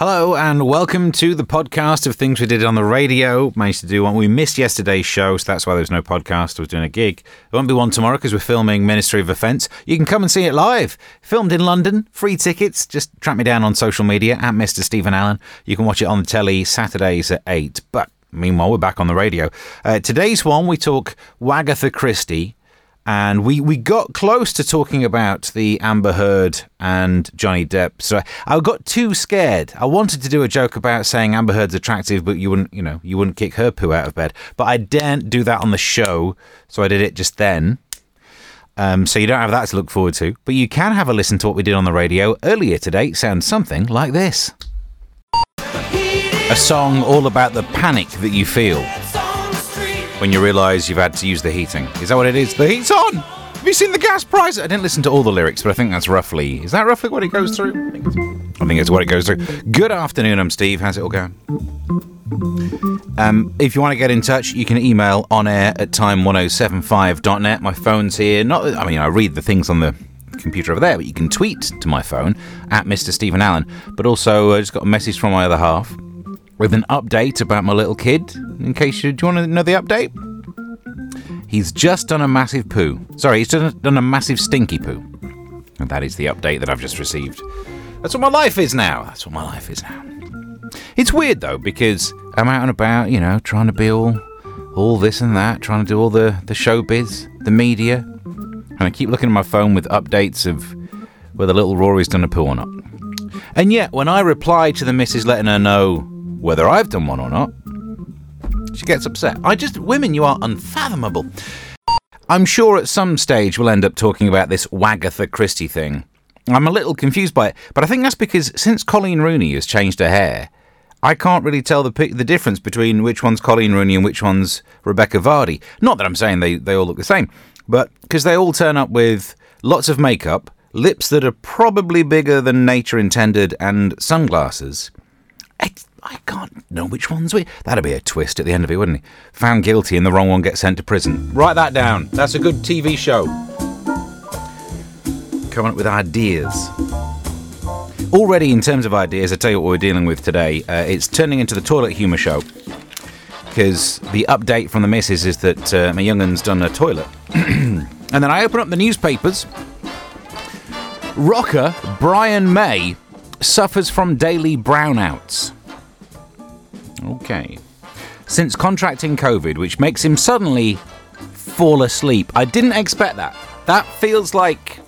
Hello and welcome to the podcast of things we did on the radio. Managed to do one. We missed yesterday's show, so that's why there's no podcast. I was doing a gig. There won't be one tomorrow because we're filming Ministry of Offence. You can come and see it live. Filmed in London, free tickets. Just track me down on social media at Mr. Stephen Allen. You can watch it on the telly Saturdays at 8. But meanwhile, we're back on the radio. Uh, today's one, we talk Wagatha Christie and we, we got close to talking about the Amber Heard and Johnny Depp. So I got too scared. I wanted to do a joke about saying Amber Heard's attractive, but you wouldn't, you know, you wouldn't kick her poo out of bed. But I daren't do that on the show, so I did it just then. Um, so you don't have that to look forward to, but you can have a listen to what we did on the radio earlier today. Sounds something like this. A song all about the panic that you feel when you realise you've had to use the heating. Is that what it is? The heat's on! Have you seen the gas price? I didn't listen to all the lyrics, but I think that's roughly. Is that roughly what it goes through? I think it's, I think it's what it goes through. Good afternoon, I'm Steve. How's it all going? Um, if you want to get in touch, you can email on air at time1075.net. My phone's here. Not, I mean, I read the things on the computer over there, but you can tweet to my phone at Mr. Stephen Allen. But also, I just got a message from my other half with an update about my little kid. In case you do you want to know the update? He's just done a massive poo. Sorry, he's done, done a massive stinky poo. And that is the update that I've just received. That's what my life is now. That's what my life is now. It's weird though because I'm out and about, you know, trying to be all, all this and that, trying to do all the the showbiz, the media, and I keep looking at my phone with updates of whether little Rory's done a poo or not. And yet, when I reply to the missus letting her know whether I've done one or not, she gets upset. I just, women, you are unfathomable. I'm sure at some stage we'll end up talking about this Wagatha Christie thing. I'm a little confused by it, but I think that's because since Colleen Rooney has changed her hair, I can't really tell the the difference between which one's Colleen Rooney and which one's Rebekah Vardy. Not that I'm saying they, they all look the same, but because they all turn up with lots of makeup, lips that are probably bigger than nature intended, and sunglasses. It's, I can't know which one's which. That'd be a twist at the end of it, wouldn't it? Found guilty and the wrong one gets sent to prison. Write that down. That's a good TV show. Coming up with ideas. Already, in terms of ideas, I tell you what we're dealing with today. Uh, it's turning into the toilet humour show. Because the update from the missus is that uh, my youngun's done a toilet. and then I open up the newspapers. Rocker Brian May suffers from daily brownouts. Okay. Since contracting COVID, which makes him suddenly fall asleep. I didn't expect that. That feels like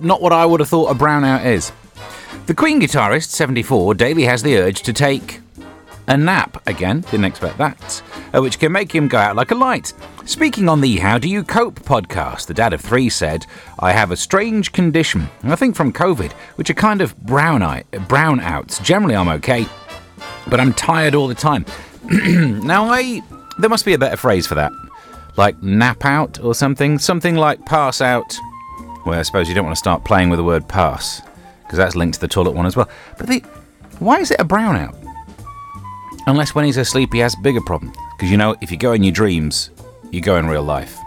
not what I would have thought a brownout is. The Queen guitarist, 74, daily has the urge to take a nap. Again, didn't expect that. Uh, which can make him go out like a light. Speaking on the How Do You Cope podcast, the dad of three said, I have a strange condition, I think from COVID, which are kind of brown eye, brownouts. Generally, I'm okay but I'm tired all the time. now, I there must be a better phrase for that, like nap out or something, something like pass out. Well, I suppose you don't want to start playing with the word pass because that's linked to the toilet one as well. But the, why is it a brownout? Unless when he's asleep he has bigger problems. Because you know, if you go in your dreams, you go in real life.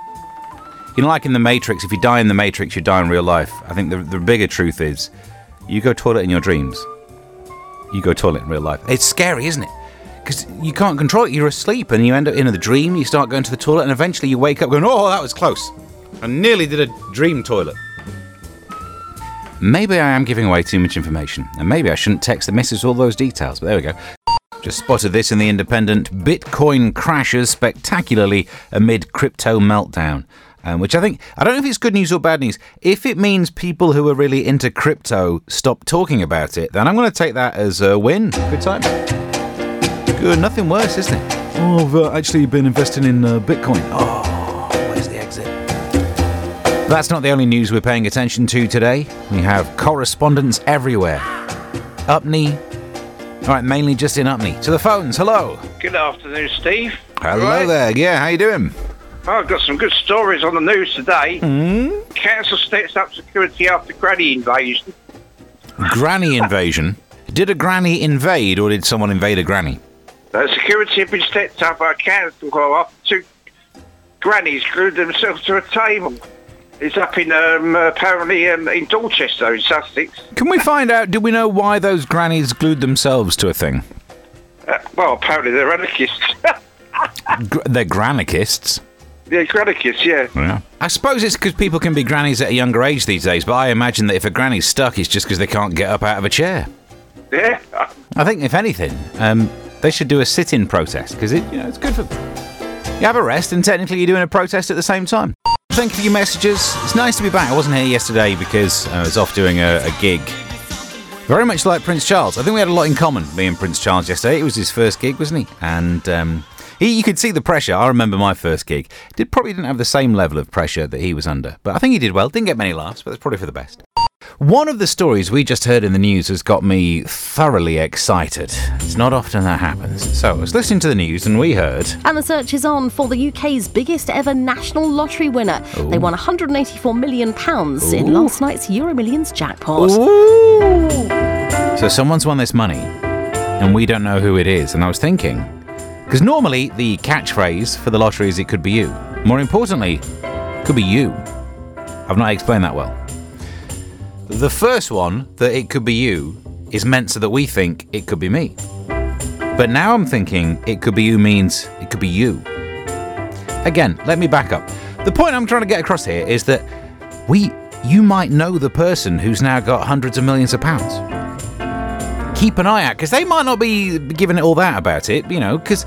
You know, like in the Matrix, if you die in the Matrix, you die in real life. I think the, the bigger truth is, you go toilet in your dreams you go toilet in real life. It's scary, isn't it? Because you can't control it. You're asleep and you end up in a dream. You start going to the toilet and eventually you wake up going, oh, that was close. I nearly did a dream toilet. Maybe I am giving away too much information, and maybe I shouldn't text the missus all those details, but there we go. Just spotted this in the Independent. Bitcoin crashes spectacularly amid crypto meltdown um, which I think I don't know if it's good news or bad news. If it means people who are really into crypto stop talking about it, then I'm going to take that as a win. Good time. Good, nothing worse, isn't it? Oh, I've uh, actually been investing in uh, Bitcoin. Oh, where's the exit? That's not the only news we're paying attention to today. We have correspondence everywhere. Upney. All right, mainly just in Upney. To the phones. Hello. Good afternoon, Steve. Hello right. there. Yeah, how you doing? Oh, I've got some good stories on the news today. Mm? Council steps up security after granny invasion. Granny invasion? did a granny invade, or did someone invade a granny? Uh, security have been stepped up by council after two grannies glued themselves to a table. It's up in um, apparently um, in Dorchester, in Sussex. Can we find out? Do we know why those grannies glued themselves to a thing? Uh, well, apparently they're anarchists. Gr- they're grannikists. Yeah, anarchists. Yeah. Yeah. I suppose it's because people can be grannies at a younger age these days, but I imagine that if a granny's stuck, it's just because they can't get up out of a chair. Yeah. I think, if anything, um, they should do a sit-in protest because it, you know, it's good for. You have a rest, and technically you're doing a protest at the same time. Thank you for your messages. It's nice to be back. I wasn't here yesterday because I was off doing a, a gig. Very much like Prince Charles. I think we had a lot in common, me and Prince Charles yesterday. It was his first gig, wasn't he? And um, he, you could see the pressure. I remember my first gig. Did probably didn't have the same level of pressure that he was under, but I think he did well. Didn't get many laughs, but that's probably for the best. One of the stories we just heard in the news has got me thoroughly excited. It's not often that happens. So I was listening to the news and we heard. And the search is on for the UK's biggest ever national lottery winner. They won £184 million in last night's Euro Millions jackpot. So someone's won this money, and we don't know who it is. And I was thinking, because normally the catchphrase for the lottery is "it could be you." More importantly, it could be you. I've not explained that well. The first one, that it could be you, is meant so that we think it could be me. But now I'm thinking it could be you means it could be you. Again, let me back up. The point I'm trying to get across here is that we, you might know the person who's now got hundreds of millions of pounds keep an eye out because they might not be giving it all that about it, you know. Because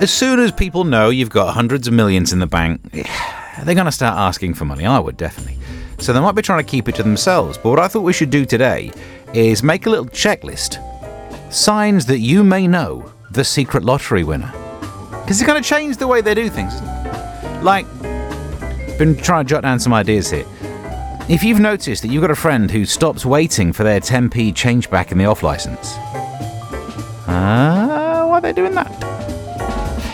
as soon as people know you've got hundreds of millions in the bank, they're going to start asking for money. I would definitely. So they might be trying to keep it to themselves. But what I thought we should do today is make a little checklist signs that you may know the secret lottery winner. Because it's going to change the way they do things. Like, been trying to jot down some ideas here. If you've noticed that you've got a friend who stops waiting for their 10p change back in the off license, uh, why are they doing that?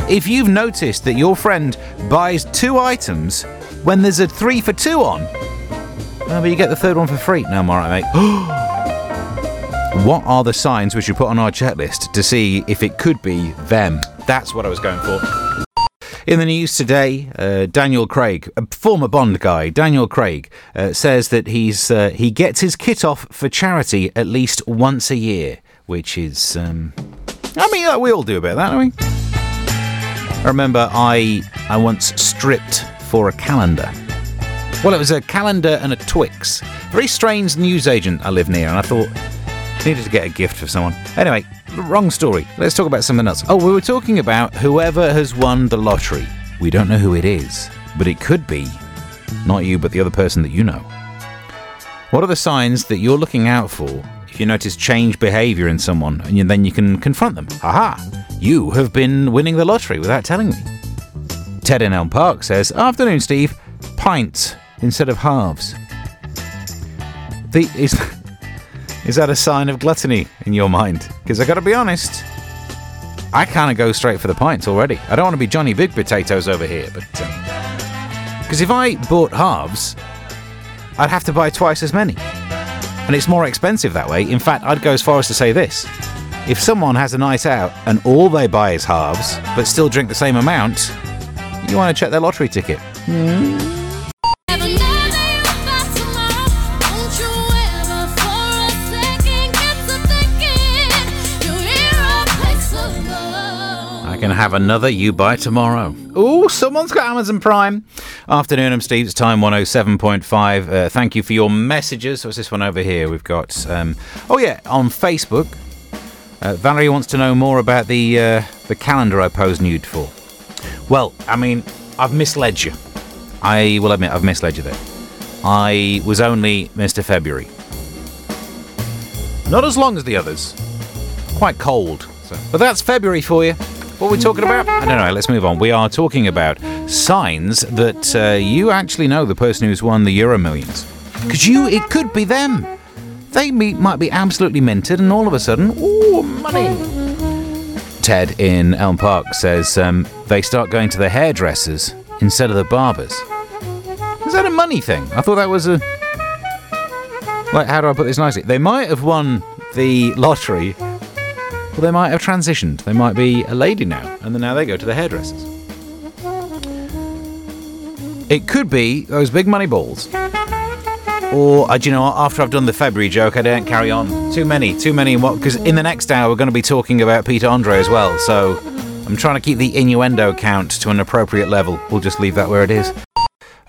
If you've noticed that your friend buys two items when there's a three for two on, oh, but you get the third one for free. No, I'm alright, mate. what are the signs we should put on our checklist to see if it could be them? That's what I was going for. In the news today, uh, Daniel Craig, a former Bond guy, Daniel Craig, uh, says that he's uh, he gets his kit off for charity at least once a year, which is, um, I mean, uh, we all do a bit of that, don't we? I remember I I once stripped for a calendar. Well, it was a calendar and a Twix. Very strange newsagent I live near, and I thought needed to get a gift for someone. Anyway, wrong story. Let's talk about something else. Oh, we were talking about whoever has won the lottery. We don't know who it is, but it could be not you, but the other person that you know. What are the signs that you're looking out for if you notice change behavior in someone and then you can confront them? Aha! You have been winning the lottery without telling me. Ted in Elm Park says, Afternoon, Steve. Pints instead of halves. The, is, is that a sign of gluttony in your mind? Because I gotta be honest, I kind of go straight for the pints already. I don't want to be Johnny Big Potatoes over here, but. Um, because if I bought halves, I'd have to buy twice as many. And it's more expensive that way. In fact, I'd go as far as to say this. If someone has a night out and all they buy is halves, but still drink the same amount, you want to check their lottery ticket. I can have another you buy tomorrow. Ooh, someone's got Amazon Prime. Afternoon, I'm Steve. It's time 107.5. Uh, thank you for your messages. What's this one over here? We've got, um, oh yeah, on Facebook. Uh, Valerie wants to know more about the uh, the calendar I posed nude for. Well, I mean, I've misled you. I will admit I've misled you there. I was only Mr. February. Not as long as the others. Quite cold. So. But that's February for you. What are we talking about? I don't know. Let's move on. We are talking about signs that uh, you actually know the person who's won the Euro Millions. Because you, it could be them. They me- might be absolutely minted, and all of a sudden, ooh, money. Ted in Elm Park says um, they start going to the hairdressers instead of the barbers. Is that a money thing? I thought that was a. Like, how do I put this nicely? They might have won the lottery, or they might have transitioned. They might be a lady now, and then now they go to the hairdressers. It could be those big money balls. Or, uh, do you know what? After I've done the February joke, I don't carry on. Too many, too many. What? Because in the next hour, we're going to be talking about Peter Andre as well. So I'm trying to keep the innuendo count to an appropriate level. We'll just leave that where it is.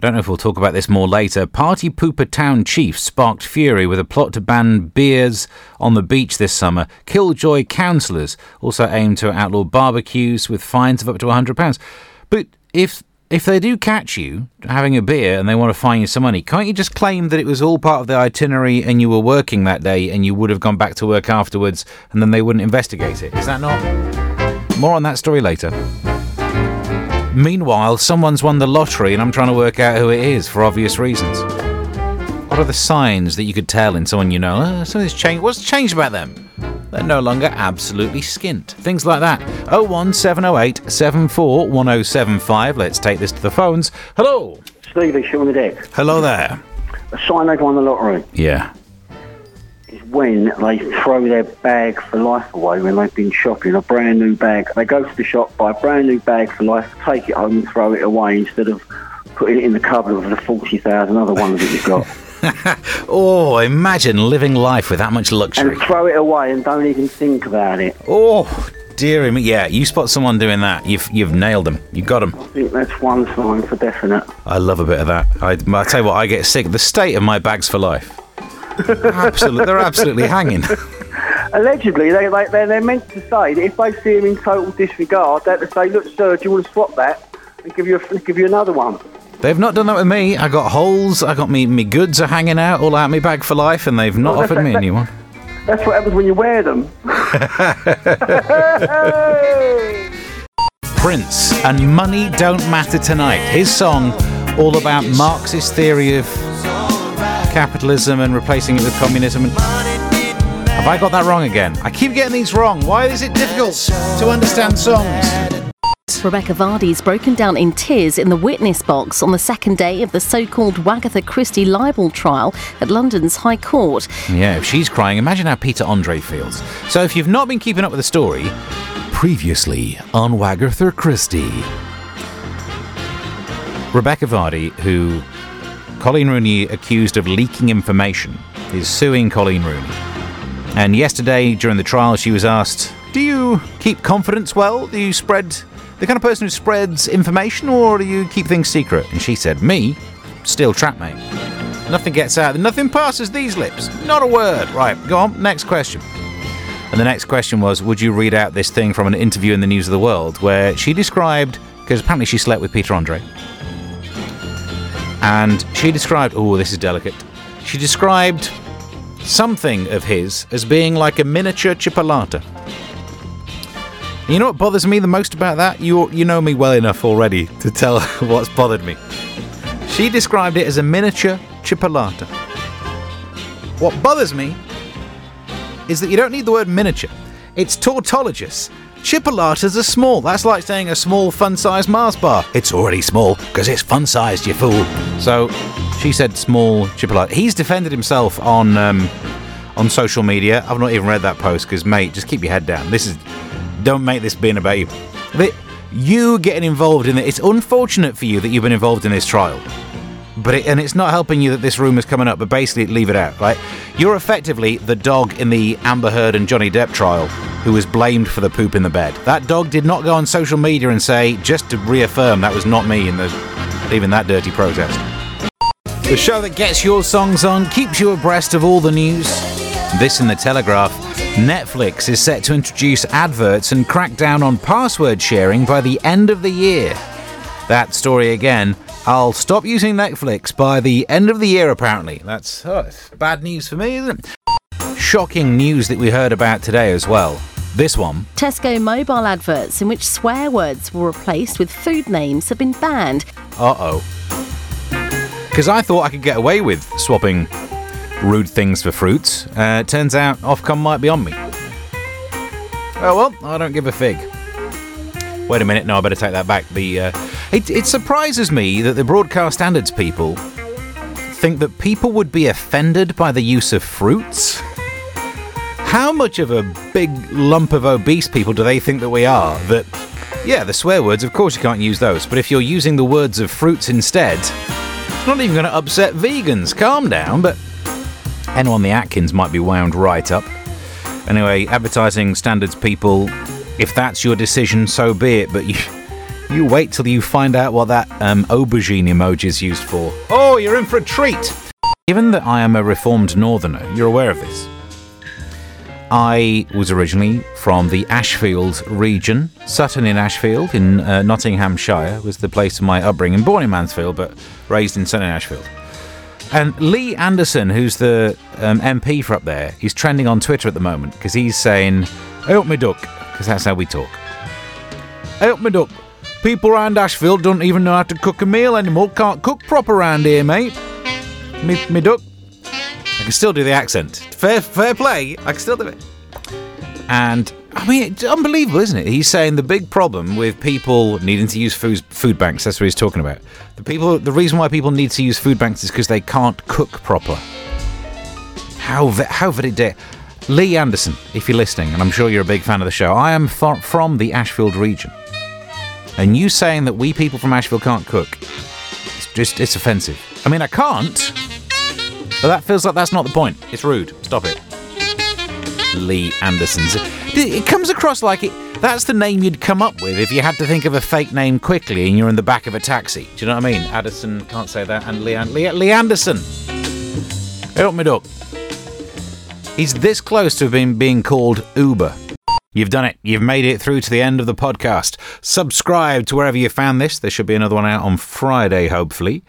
I don't know if we'll talk about this more later. Party Pooper Town Chief sparked fury with a plot to ban beers on the beach this summer. Killjoy councillors also aim to outlaw barbecues with fines of up to £100. But if if they do catch you having a beer and they want to fine you some money, can't you just claim that it was all part of the itinerary and you were working that day and you would have gone back to work afterwards and then they wouldn't investigate it? Is that not? More on that story later. Meanwhile, someone's won the lottery and I'm trying to work out who it is for obvious reasons. What are the signs that you could tell in someone you know? Uh, something's changed. What's changed about them? They're no longer absolutely skint. Things like that. 01708 741075. Let's take this to the phones. Hello. Stevie, shit on the deck. Hello there. A sign they've won the lottery Yeah. When they throw their bag for life away when they've been shopping, a brand new bag. They go to the shop, buy a brand new bag for life, take it home and throw it away instead of putting it in the cupboard with the 40,000 other ones that you've got. Oh, imagine living life with that much luxury. and throw it away and don't even think about it. Oh, dear me. Yeah, you spot someone doing that, you've you've nailed them. You got them. I think that's one sign for definite. I love a bit of that. I, I tell you what, I get sick. The state of my bags for life. Absolutely, they're absolutely hanging. Allegedly, they, they, they're, they're meant to say that if they see him in total disregard, they're to say, look, sir, do you want to swap that and give you, a, give you another one? They've not done that with me. I got holes. I got me me goods are hanging out all out my bag for life, and they've not that's- offered me a new one. That's what happens when you wear them. Prince and money don't matter tonight. His song, all about Marxist theory of capitalism and replacing it with communism. And have I got that wrong again? I keep getting these wrong. Why is it difficult to understand songs? Rebekah Vardy's broken down in tears in the witness box on the second day of the so called Wagatha Christie libel trial at London's High Court. Yeah, if she's crying, imagine how Peter Andre feels. So if you've not been keeping up with the story, previously on Wagatha Christie, Rebekah Vardy, who Colleen Rooney accused of leaking information, is suing Colleen Rooney. And yesterday, during the trial, she was asked, Do you keep confidence well? Do you spread the kind of person who spreads information, or do you keep things secret? And she said, Me? Still trap, mate. Nothing gets out. Nothing passes these lips. Not a word. Right, go on. Next question. And the next question was Would you read out this thing from an interview in the News of the World where she described, because apparently she slept with Peter Andre, and she described, oh, this is delicate. She described something of his as being like a miniature chipolata. You know what bothers me the most about that? You you know me well enough already to tell what's bothered me. She described it as a miniature chipolata. What bothers me is that you don't need the word miniature. It's tautologous. Chipolatas are small. That's like saying a small fun-sized Mars bar. It's already small because it's fun-sized, you fool. So she said small chipolata. He's defended himself on um, on social media. I've not even read that post because, mate, just keep your head down. This is don't make this being about you. But you getting involved in it. It's unfortunate for you that you've been involved in this trial. But it, and it's not helping you that this rumour's coming up. But basically, leave it out. Right? You're effectively the dog in the Amber Heard and Johnny Depp trial, who was blamed for the poop in the bed. That dog did not go on social media and say, just to reaffirm, that was not me in the leaving that dirty protest. The show that gets your songs on, keeps you abreast of all the news. This in the Telegraph. Netflix is set to introduce adverts and crack down on password sharing by the end of the year. That story again. I'll stop using Netflix by the end of the year, apparently. That's oh, it's bad news for me, isn't it? Shocking news that we heard about today as well. This one. Tesco mobile adverts in which swear words were replaced with food names have been banned. Uh oh. Because I thought I could get away with swapping rude things for fruits. Uh, turns out Ofcom might be on me. Oh well, I don't give a fig. Wait a minute, no, I better take that back. The uh, it, it surprises me that the broadcast standards people think that people would be offended by the use of fruits. How much of a big lump of obese people do they think that we are that Yeah, the swear words, of course you can't use those. But if you're using the words of fruits instead, it's not even going to upset vegans. Calm down, but anyone the Atkins might be wound right up. Anyway, advertising standards people, if that's your decision, so be it. But you, you wait till you find out what that um, aubergine emoji is used for. Oh, you're in for a treat. Given that I am a reformed northerner, you're aware of this. I was originally from the Ashfield region. Sutton in Ashfield, in uh, Nottinghamshire, was the place of my upbringing. Born in Mansfield, but raised in Sutton in Ashfield. And Lee Anderson, who's the um, MP for up there, he's trending on Twitter at the moment because he's saying, Help me duck, because that's how we talk. Help me duck. People around Ashfield don't even know how to cook a meal anymore. Can't cook proper around here, mate. Me, me duck. I can still do the accent. Fair, fair play. I can still do it. And I mean, it's unbelievable, isn't it? He's saying the big problem with people needing to use food, food banks. That's what he's talking about. The people, the reason why people need to use food banks is because they can't cook proper. How how dare. Lee Anderson, if you're listening, and I'm sure you're a big fan of the show, I am from the Ashfield region. And you saying that we people from Ashfield can't cook, it's just, it's offensive. I mean, I can't, but that feels like that's not the point. It's rude. Stop it. Lee Anderson's. It comes across like it. That's the name you'd come up with if you had to think of a fake name quickly and you're in the back of a taxi. Do you know what I mean? Addison can't say that, and Lee, Lee, Lee Anderson. Help me, duck. He's this close to being being called Uber. You've done it. You've made it through to the end of the podcast. Subscribe to wherever you found this. There should be another one out on Friday, hopefully.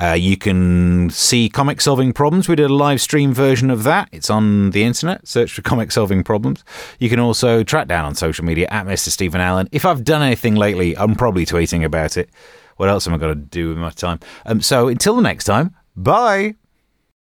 Uh, you can see Comic Solving Problems. We did a live stream version of that. It's on the internet. Search for Comic Solving Problems. You can also track down on social media at Mr. Stephen Allen. If I've done anything lately, I'm probably tweeting about it. What else am I going to do with my time? Um, so until the next time, bye.